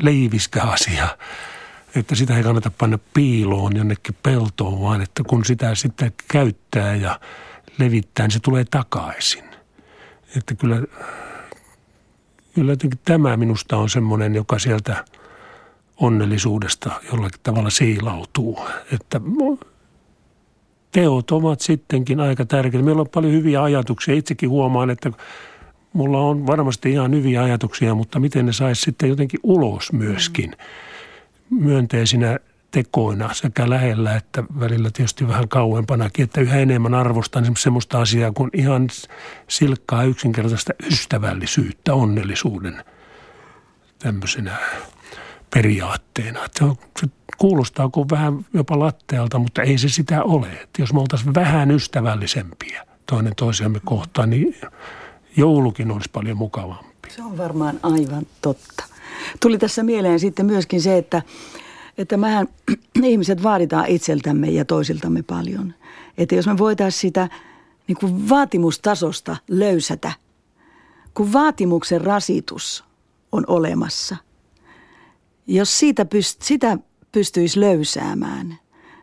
S3: leiviskä asia, että sitä ei kannata panna piiloon jonnekin peltoon, vaan että kun sitä sitten käyttää ja levittää, niin se tulee takaisin. Että kyllä, kyllä jotenkin tämä minusta on semmoinen, joka sieltä onnellisuudesta jollakin tavalla siilautuu. Että teot ovat sittenkin aika tärkeitä. Meillä on paljon hyviä ajatuksia. Itsekin huomaan, että mulla on varmasti ihan hyviä ajatuksia, mutta miten ne saisi sitten jotenkin ulos myöskin myönteisinä tekoina sekä lähellä että välillä tietysti vähän kauempanakin, että yhä enemmän arvostan semmoista asiaa kuin ihan silkkaa yksinkertaista ystävällisyyttä, onnellisuuden tämmöisenä periaatteena. Että se kuulostaa kuin vähän jopa lattealta, mutta ei se sitä ole. Että jos me oltaisiin vähän ystävällisempiä toinen toisemme kohtaan, niin joulukin olisi paljon mukavampi.
S2: Se on varmaan aivan totta. Tuli tässä mieleen sitten myöskin se, että, että mehän ihmiset vaaditaan itseltämme ja toisiltamme paljon. Että jos me voitaisiin sitä niin kuin vaatimustasosta löysätä, kun vaatimuksen rasitus on olemassa, jos siitä pyst- sitä pystyisi löysäämään,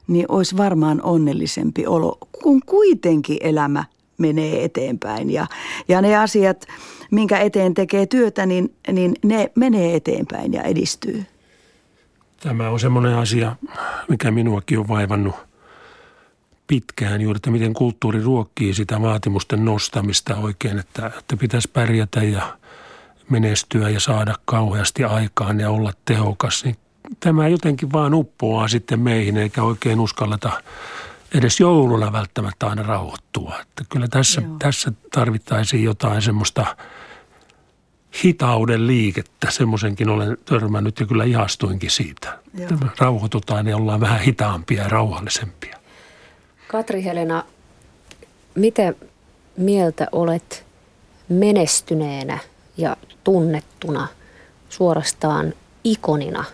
S2: niin olisi varmaan onnellisempi olo, kun kuitenkin elämä menee eteenpäin. Ja, ja ne asiat, minkä eteen tekee työtä, niin, niin ne menee eteenpäin ja edistyy.
S3: Tämä on semmoinen asia, mikä minuakin on vaivannut pitkään juuri, että miten kulttuuri ruokkii sitä vaatimusten nostamista oikein, että, että pitäisi pärjätä ja menestyä ja saada kauheasti aikaan ja olla tehokas, niin tämä jotenkin vaan uppoaa sitten meihin eikä oikein uskalleta edes jouluna välttämättä aina rauhoittua. Että kyllä tässä, tässä tarvittaisiin jotain semmoista hitauden liikettä. Semmoisenkin olen törmännyt ja kyllä ihastuinkin siitä. Joo. Rauhoitutaan ja ollaan vähän hitaampia ja rauhallisempia.
S1: Katri-Helena, mitä mieltä olet menestyneenä ja tunnettuna suorastaan ikonina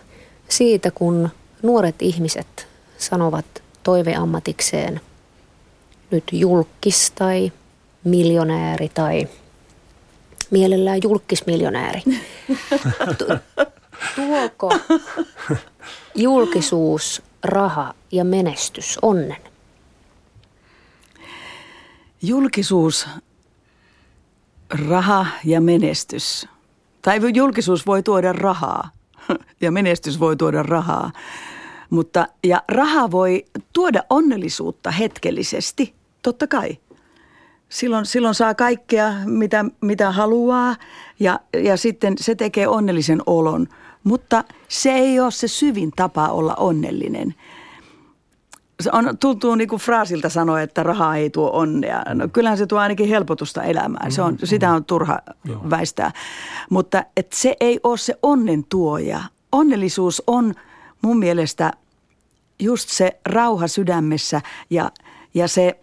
S1: siitä, kun nuoret ihmiset sanovat toiveammatikseen nyt julkis tai miljonääri tai mielellään julkismiljonääri. Tuoko julkisuus, raha ja menestys onnen?
S2: Julkisuus, raha ja menestys. Tai julkisuus voi tuoda rahaa ja menestys voi tuoda rahaa. Mutta, ja raha voi tuoda onnellisuutta hetkellisesti, totta kai. Silloin, silloin saa kaikkea, mitä, mitä haluaa ja, ja sitten se tekee onnellisen olon. Mutta se ei ole se syvin tapa olla onnellinen. Se on, tuntuu niin kuin fraasilta sanoa, että raha ei tuo onnea. No, kyllähän se tuo ainakin helpotusta elämään. Se on, mm, sitä on turha Joo. väistää. Mutta et se ei ole se onnen tuoja. Onnellisuus on – mun mielestä just se rauha sydämessä ja, ja se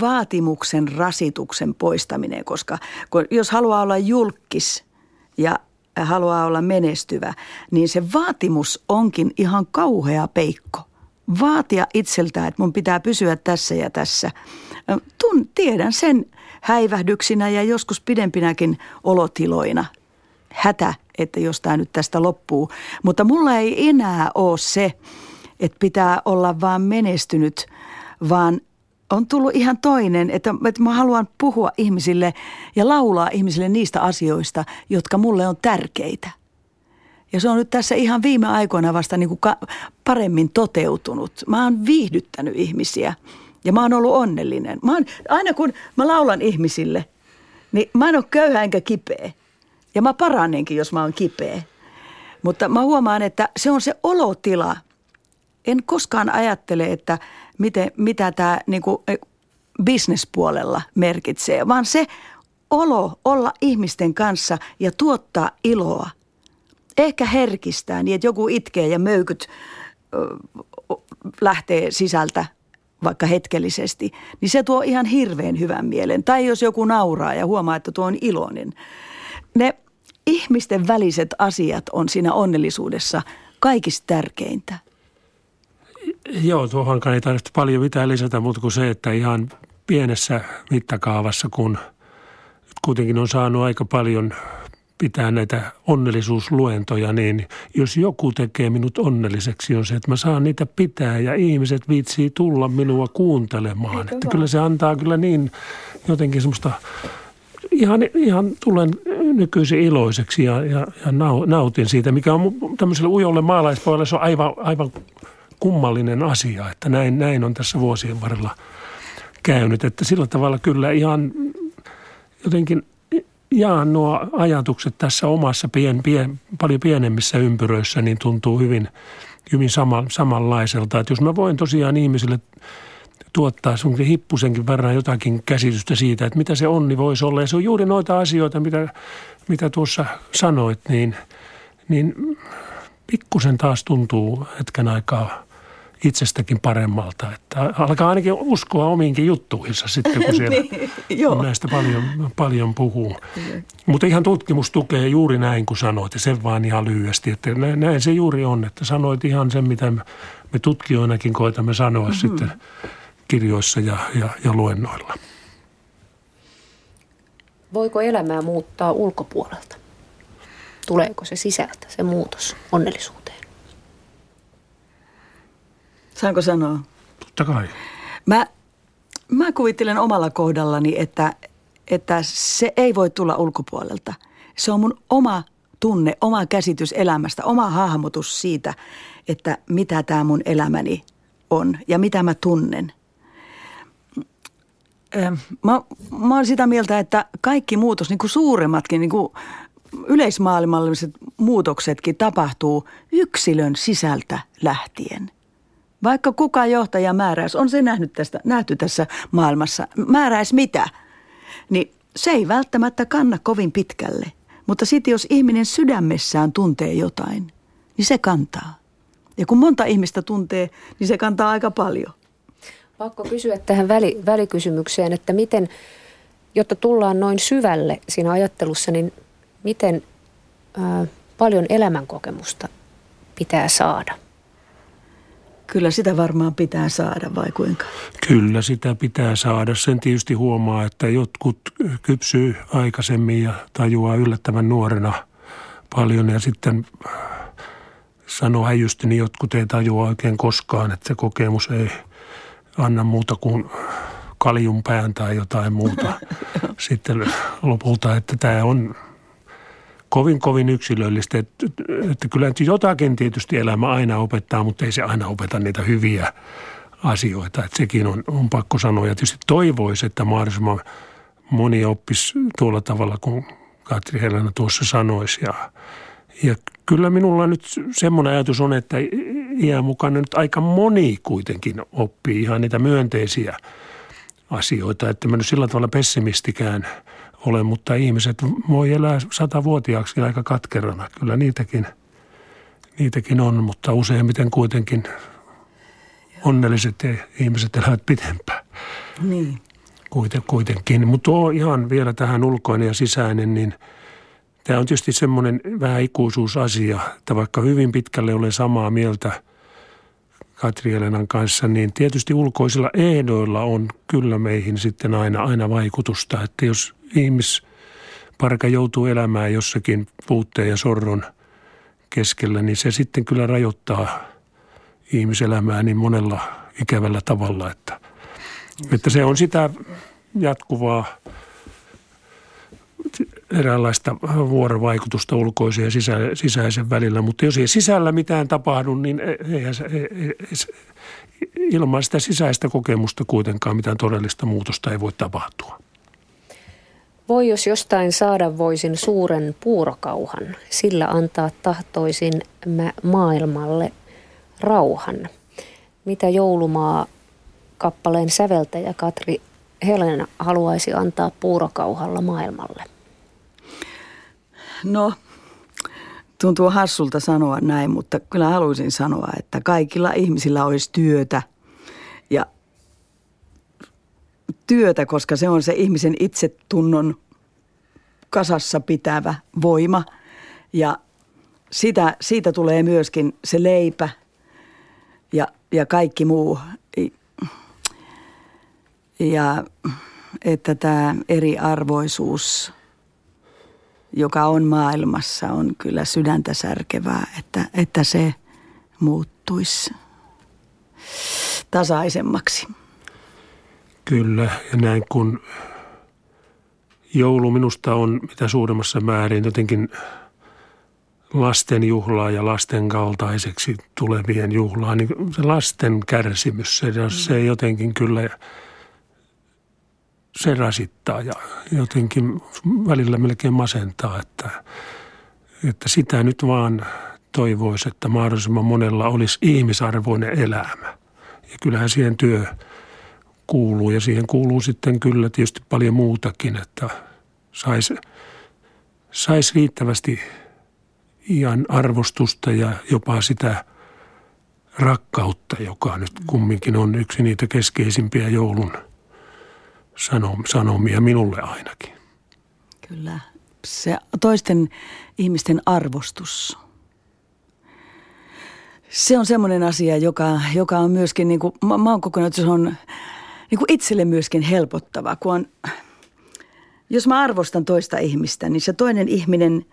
S2: vaatimuksen rasituksen poistaminen, koska kun, jos haluaa olla julkis ja haluaa olla menestyvä, niin se vaatimus onkin ihan kauhea peikko. Vaatia itseltään, että mun pitää pysyä tässä ja tässä. Tun, tiedän sen häivähdyksinä ja joskus pidempinäkin olotiloina. Hätä että jos tämä nyt tästä loppuu. Mutta mulla ei enää ole se, että pitää olla vaan menestynyt, vaan on tullut ihan toinen, että, että mä haluan puhua ihmisille ja laulaa ihmisille niistä asioista, jotka mulle on tärkeitä. Ja se on nyt tässä ihan viime aikoina vasta niin kuin ka- paremmin toteutunut. Mä oon viihdyttänyt ihmisiä ja mä oon ollut onnellinen. Mä oon, aina kun mä laulan ihmisille, niin mä en ole köyhä enkä kipeä. Ja mä parannenkin, jos mä oon kipeä. Mutta mä huomaan, että se on se olotila. En koskaan ajattele, että miten, mitä tämä niin bisnespuolella merkitsee, vaan se olo olla ihmisten kanssa ja tuottaa iloa. Ehkä herkistää niin, että joku itkee ja möykyt lähtee sisältä vaikka hetkellisesti, niin se tuo ihan hirveän hyvän mielen. Tai jos joku nauraa ja huomaa, että tuo on iloinen. Ne ihmisten väliset asiat on siinä onnellisuudessa kaikista tärkeintä.
S3: Joo, tuohon ei tarvitse paljon mitään lisätä, mutta kuin se, että ihan pienessä mittakaavassa, kun kuitenkin on saanut aika paljon pitää näitä onnellisuusluentoja, niin jos joku tekee minut onnelliseksi on se, että mä saan niitä pitää ja ihmiset viitsii tulla minua kuuntelemaan. Että kyllä se antaa kyllä niin jotenkin semmoista, ihan, ihan tulen nykyisin iloiseksi ja, ja, ja nautin siitä, mikä on tämmöiselle ujolle maalaispojalle se on aivan, aivan kummallinen asia, että näin, näin on tässä vuosien varrella käynyt. Että sillä tavalla kyllä ihan jotenkin jaan nuo ajatukset tässä omassa pien, pien, paljon pienemmissä ympyröissä, niin tuntuu hyvin, hyvin sama, samanlaiselta. Että jos mä voin tosiaan ihmisille tuottaa sun hippusenkin verran jotakin käsitystä siitä, että mitä se onni voisi olla. Ja se on juuri noita asioita, mitä, mitä tuossa sanoit, niin, niin pikkusen taas tuntuu hetken aikaa itsestäkin paremmalta. Että alkaa ainakin uskoa omiinkin juttuihinsa sitten, kun siellä niin, näistä paljon, paljon puhuu. Mutta ihan tutkimus tukee juuri näin, kun sanoit, ja sen vaan ihan lyhyesti. Että näin se juuri on, että sanoit ihan sen, mitä me tutkijoinakin koitamme sanoa mm-hmm. sitten kirjoissa ja, ja, ja luennoilla.
S1: Voiko elämää muuttaa ulkopuolelta? Tuleeko se sisältä, se muutos onnellisuuteen?
S2: Saanko sanoa?
S3: Totta kai.
S2: Mä, mä kuvittelen omalla kohdallani, että, että se ei voi tulla ulkopuolelta. Se on mun oma tunne, oma käsitys elämästä, oma hahmotus siitä, että mitä tämä mun elämäni on ja mitä mä tunnen. Mä, mä oon sitä mieltä, että kaikki muutos, niin kuin suuremmatkin, niin kuin yleismaailmalliset muutoksetkin tapahtuu yksilön sisältä lähtien. Vaikka kuka johtaja määräisi, on se nähnyt tästä, nähty tässä maailmassa, määräisi mitä, niin se ei välttämättä kanna kovin pitkälle. Mutta sitten jos ihminen sydämessään tuntee jotain, niin se kantaa. Ja kun monta ihmistä tuntee, niin se kantaa aika paljon.
S1: Pakko kysyä tähän väli, välikysymykseen, että miten, jotta tullaan noin syvälle siinä ajattelussa, niin miten ää, paljon elämänkokemusta pitää saada?
S2: Kyllä sitä varmaan pitää saada, vai kuinka?
S3: Kyllä sitä pitää saada. Sen tietysti huomaa, että jotkut kypsyy aikaisemmin ja tajuaa yllättävän nuorena paljon ja sitten sanoo häjysti, niin jotkut ei tajua oikein koskaan, että se kokemus ei anna muuta kuin kaljun pään tai jotain muuta. Sitten lopulta, että tämä on kovin, kovin yksilöllistä. Että, että kyllä jotakin tietysti elämä aina opettaa, mutta ei se aina opeta niitä hyviä asioita. Että sekin on, on pakko sanoa. Ja tietysti toivoisi, että mahdollisimman moni oppisi tuolla tavalla, kun Katri Helena tuossa sanoisi. Ja, ja kyllä minulla nyt semmoinen ajatus on, että iän mukana nyt aika moni kuitenkin oppii ihan niitä myönteisiä asioita. Että mä nyt sillä tavalla pessimistikään – ole, mutta ihmiset voi elää satavuotiaaksi aika katkerana. Kyllä niitäkin, niitäkin on, mutta useimmiten kuitenkin onnelliset ihmiset elävät pitempään.
S2: Niin.
S3: Kuiten, kuitenkin. Mutta tuo ihan vielä tähän ulkoinen ja sisäinen, niin tämä on tietysti semmoinen vähän ikuisuusasia, että vaikka hyvin pitkälle olen samaa mieltä Katri Elenan kanssa, niin tietysti ulkoisilla ehdoilla on kyllä meihin sitten aina, aina vaikutusta. Että jos ihmisparka joutuu elämään jossakin puutteen ja sorron keskellä, niin se sitten kyllä rajoittaa ihmiselämää niin monella ikävällä tavalla, että, että se on sitä jatkuvaa eräänlaista vuorovaikutusta ulkoisen ja sisä, sisäisen välillä. Mutta jos ei sisällä mitään tapahdu, niin eihän se, ei, ei, ilman sitä sisäistä kokemusta kuitenkaan mitään todellista muutosta ei voi tapahtua.
S1: Voi jos jostain saada voisin suuren puurokauhan, sillä antaa tahtoisin mä maailmalle rauhan. Mitä joulumaa kappaleen säveltäjä Katri Helena haluaisi antaa puurokauhalla maailmalle?
S2: No, tuntuu hassulta sanoa näin, mutta kyllä haluaisin sanoa, että kaikilla ihmisillä olisi työtä työtä, koska se on se ihmisen itsetunnon kasassa pitävä voima ja sitä, siitä tulee myöskin se leipä ja, ja kaikki muu. Ja että tämä eriarvoisuus, joka on maailmassa, on kyllä sydäntä särkevää, että, että se muuttuisi tasaisemmaksi.
S3: Kyllä, ja näin kun joulu minusta on mitä suuremmassa määrin jotenkin lasten juhlaa ja lasten kaltaiseksi tulevien juhlaa, niin se lasten kärsimys, se, se jotenkin kyllä – se rasittaa ja jotenkin välillä melkein masentaa, että, että sitä nyt vaan toivoisi, että mahdollisimman monella olisi ihmisarvoinen elämä. Ja kyllähän siihen työ kuuluu ja siihen kuuluu sitten kyllä tietysti paljon muutakin, että saisi sais riittävästi ihan arvostusta ja jopa sitä rakkautta, joka nyt kumminkin on yksi niitä keskeisimpiä joulun – sanomia minulle ainakin.
S2: Kyllä. Se toisten ihmisten arvostus. Se on semmoinen asia, joka, joka on myöskin, niin kuin, mä, mä oon kokonaan, että se on niin kuin itselle myöskin helpottava. Kun on, jos mä arvostan toista ihmistä, niin se toinen ihminen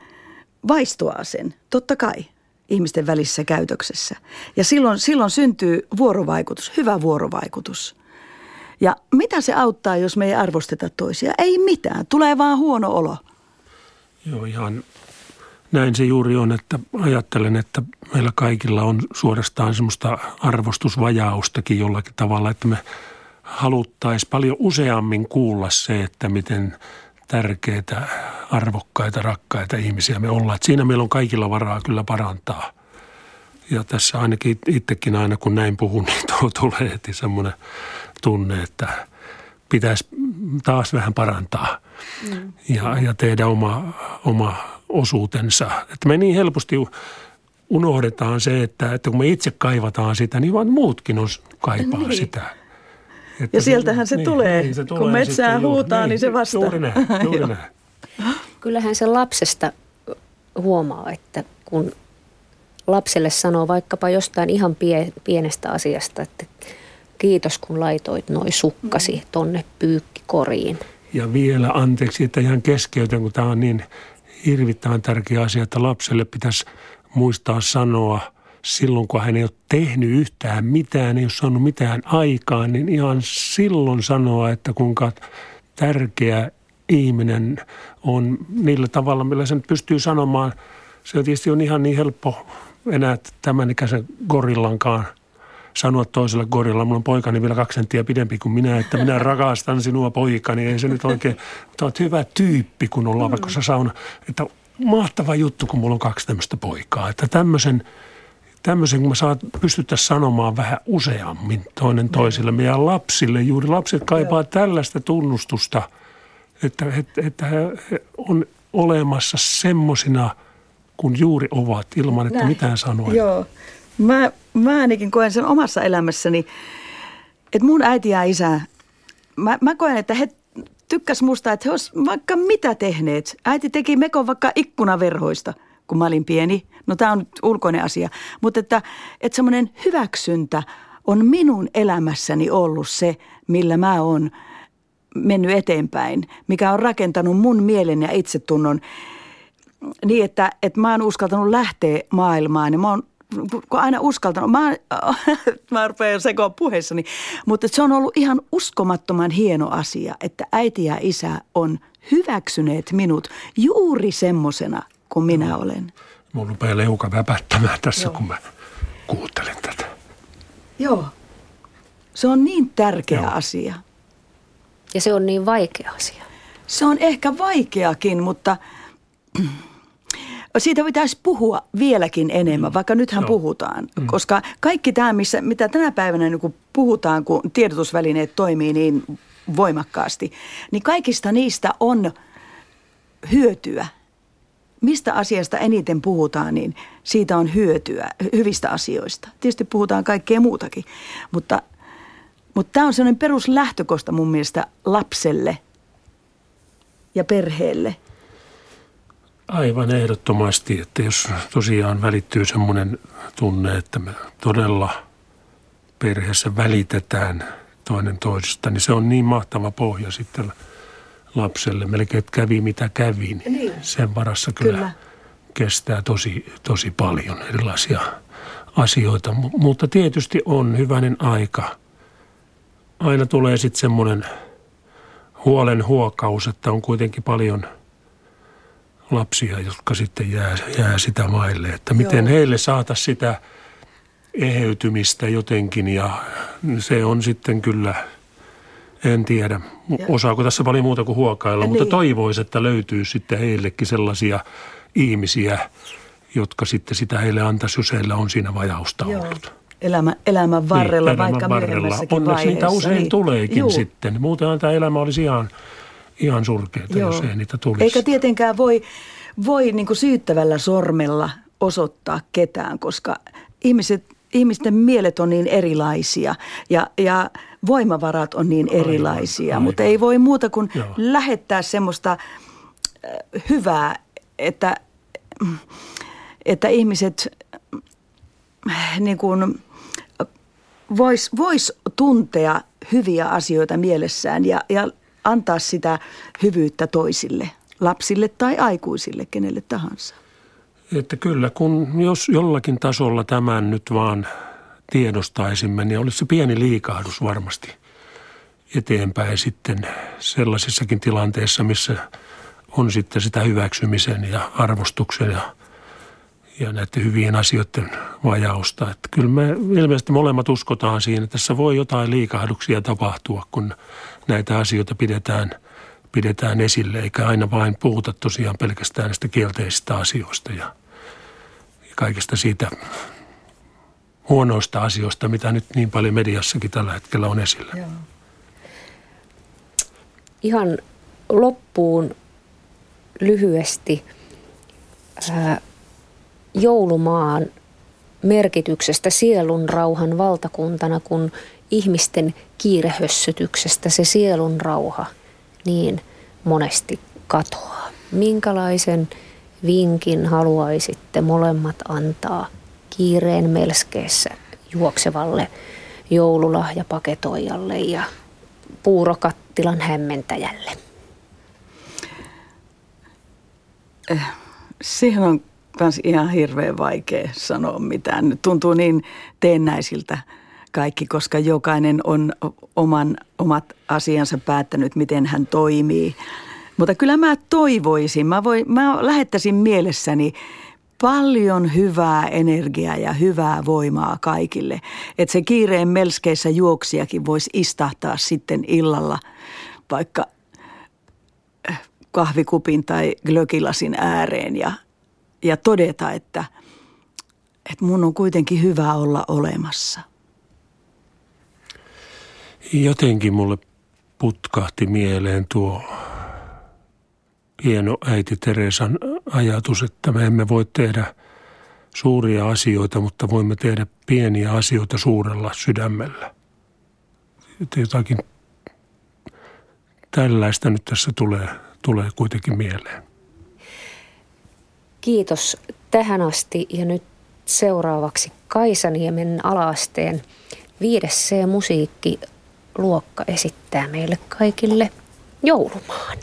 S2: vaistoaa sen, totta kai, ihmisten välissä käytöksessä. Ja silloin, silloin syntyy vuorovaikutus, hyvä vuorovaikutus – ja mitä se auttaa, jos me ei arvosteta toisia? Ei mitään, tulee vaan huono olo.
S3: Joo, ihan näin se juuri on, että ajattelen, että meillä kaikilla on suorastaan semmoista arvostusvajaustakin jollakin tavalla, että me haluttaisiin paljon useammin kuulla se, että miten tärkeitä, arvokkaita, rakkaita ihmisiä me ollaan. Että siinä meillä on kaikilla varaa kyllä parantaa. Ja tässä ainakin itsekin aina kun näin puhun, niin tulee heti semmoinen tunne, että pitäisi taas vähän parantaa mm. ja, ja tehdä oma, oma osuutensa. Että me niin helposti unohdetaan se, että, että kun me itse kaivataan sitä, niin vaan muutkin on, kaipaa niin. sitä.
S2: Että, ja sieltähän se, niin, tulee. Niin, se tulee. Kun metsää huutaa, juuri, niin se vastaa.
S3: Juuri näin, juuri näin.
S1: Kyllähän se lapsesta huomaa, että kun lapselle sanoo vaikkapa jostain ihan pie, pienestä asiasta, että kiitos kun laitoit noi sukkasi mm. tonne pyykkikoriin.
S3: Ja vielä anteeksi, että ihan keskeytän, kun tämä on niin hirvittävän tärkeä asia, että lapselle pitäisi muistaa sanoa silloin, kun hän ei ole tehnyt yhtään mitään, ei ole saanut mitään aikaan, niin ihan silloin sanoa, että kuinka tärkeä ihminen on niillä tavalla, millä sen pystyy sanomaan. Se tietysti on ihan niin helppo enää tämän ikäisen gorillankaan – sanoa toiselle gorilla, mulla on poikani vielä kaksi senttiä pidempi kuin minä, että minä rakastan sinua poikani. Ei se nyt oikein, mutta olet hyvä tyyppi, kun ollaan mm. vaikka sauna. Että mahtava juttu, kun mulla on kaksi tämmöistä poikaa. Että tämmöisen, tämmöisen kun me saat, pystyttäisiin sanomaan vähän useammin toinen toisille. Meidän lapsille, juuri lapset kaipaa tällaista tunnustusta, että, että, että he on olemassa semmosina, kun juuri ovat, ilman että Näin. mitään sanoa.
S2: Joo. Mä, mä ainakin koen sen omassa elämässäni, että mun äiti ja isä, mä, mä koen, että he tykkäs musta, että he olisivat vaikka mitä tehneet. Äiti teki mekon vaikka ikkunaverhoista, kun mä olin pieni. No tämä on ulkoinen asia. Mutta että, että semmoinen hyväksyntä on minun elämässäni ollut se, millä mä oon mennyt eteenpäin, mikä on rakentanut mun mielen ja itsetunnon niin, että, että mä oon uskaltanut lähteä maailmaan ja mä oon kun aina uskaltanut. Mä, mä rupean sekoon puheessani. Mutta se on ollut ihan uskomattoman hieno asia, että äiti ja isä on hyväksyneet minut juuri semmosena kuin minä olen.
S3: Mulla rupeaa leuka väpättämään tässä, Joo. kun mä kuuntelen tätä.
S2: Joo. Se on niin tärkeä Joo. asia.
S1: Ja se on niin vaikea asia.
S2: Se on ehkä vaikeakin, mutta siitä pitäisi puhua vieläkin enemmän, mm. vaikka nythän no. puhutaan. Mm. Koska kaikki tämä, missä, mitä tänä päivänä niin puhutaan, kun tiedotusvälineet toimii niin voimakkaasti, niin kaikista niistä on hyötyä. Mistä asiasta eniten puhutaan, niin siitä on hyötyä, hyvistä asioista. Tietysti puhutaan kaikkea muutakin, mutta, mutta tämä on sellainen peruslähtökosta mun mielestä lapselle ja perheelle –
S3: Aivan ehdottomasti, että jos tosiaan välittyy semmoinen tunne, että me todella perheessä välitetään toinen toisesta, niin se on niin mahtava pohja sitten lapselle. Melkein, kävi mitä kävi, niin, niin. sen varassa kyllä, kyllä kestää tosi, tosi paljon erilaisia asioita. Mutta tietysti on hyvänen aika. Aina tulee sitten semmoinen huolen huokaus, että on kuitenkin paljon – lapsia, jotka sitten jää, jää sitä maille. Että miten Joo. heille saataisiin sitä eheytymistä jotenkin ja se on sitten kyllä, en tiedä, osaako tässä paljon muuta kuin huokailla, ja mutta niin. toivoisi, että löytyy sitten heillekin sellaisia ihmisiä, jotka sitten sitä heille antaisi, jos heillä on siinä vajausta Joo. ollut.
S2: Elämä, elämän varrella, niin, vaikka varrella.
S3: Onneksi niitä usein niin. tuleekin Juu. sitten. Muutenhan tämä elämä olisi ihan ihan surkeita, Joo. jos ei niitä tulisi.
S2: Eikä tietenkään voi, voi niin kuin syyttävällä sormella osoittaa ketään, koska ihmiset, ihmisten mielet on niin erilaisia ja, ja voimavarat on niin erilaisia. Aivan. Mutta ei voi muuta kuin Joo. lähettää semmoista äh, hyvää, että, että ihmiset äh, niin kuin, vois, vois tuntea hyviä asioita mielessään ja, ja antaa sitä hyvyyttä toisille, lapsille tai aikuisille, kenelle tahansa.
S3: Että kyllä, kun jos jollakin tasolla tämän nyt vaan tiedostaisimme, niin olisi se pieni liikahdus varmasti eteenpäin sitten sellaisissakin tilanteissa, missä on sitten sitä hyväksymisen ja arvostuksen ja, ja näiden hyvien asioiden vajausta. Että kyllä me ilmeisesti molemmat uskotaan siihen, että tässä voi jotain liikahduksia tapahtua, kun näitä asioita pidetään, pidetään esille, eikä aina vain puhuta tosiaan pelkästään näistä kielteisistä asioista ja, ja kaikesta siitä huonoista asioista, mitä nyt niin paljon mediassakin tällä hetkellä on esillä. Joo.
S1: Ihan loppuun lyhyesti ää, joulumaan merkityksestä sielun rauhan valtakuntana, kun ihmisten kiirehössötyksestä se sielun rauha niin monesti katoaa. Minkälaisen vinkin haluaisitte molemmat antaa kiireen melskeessä juoksevalle joululahjapaketoijalle ja puurokattilan hämmentäjälle?
S2: Eh, siihen on myös ihan hirveän vaikea sanoa mitään. Tuntuu niin teennäisiltä kaikki, koska jokainen on oman, omat asiansa päättänyt, miten hän toimii. Mutta kyllä mä toivoisin, mä, voi, mä lähettäisin mielessäni paljon hyvää energiaa ja hyvää voimaa kaikille. Että se kiireen melskeissä juoksijakin voisi istahtaa sitten illalla vaikka äh, kahvikupin tai glökilasin ääreen ja, ja todeta, että, että mun on kuitenkin hyvä olla olemassa –
S3: Jotenkin mulle putkahti mieleen tuo hieno äiti Teresan ajatus, että me emme voi tehdä suuria asioita, mutta voimme tehdä pieniä asioita suurella sydämellä. Jotakin tällaista nyt tässä tulee, tulee kuitenkin mieleen.
S1: Kiitos tähän asti ja nyt seuraavaksi Kaisaniemen alaasteen 5 C-musiikki luokka esittää meille kaikille joulumaan.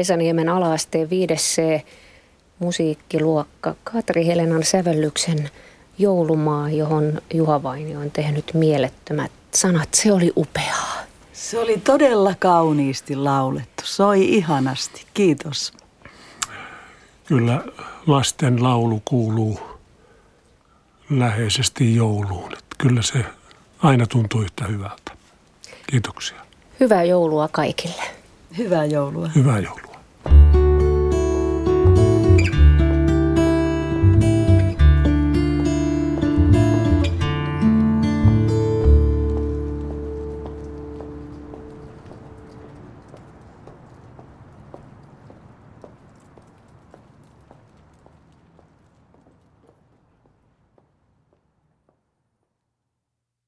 S1: Kaisaniemen alaasteen 5C musiikkiluokka Katri Helenan sävellyksen Joulumaa, johon Juha Vaini on tehnyt mielettömät sanat. Se oli upeaa.
S2: Se oli todella kauniisti laulettu. Soi ihanasti. Kiitos.
S3: Kyllä lasten laulu kuuluu läheisesti jouluun. Että kyllä se aina tuntuu yhtä hyvältä. Kiitoksia.
S1: Hyvää joulua kaikille.
S2: Hyvää joulua.
S3: Hyvää joulua. Bye.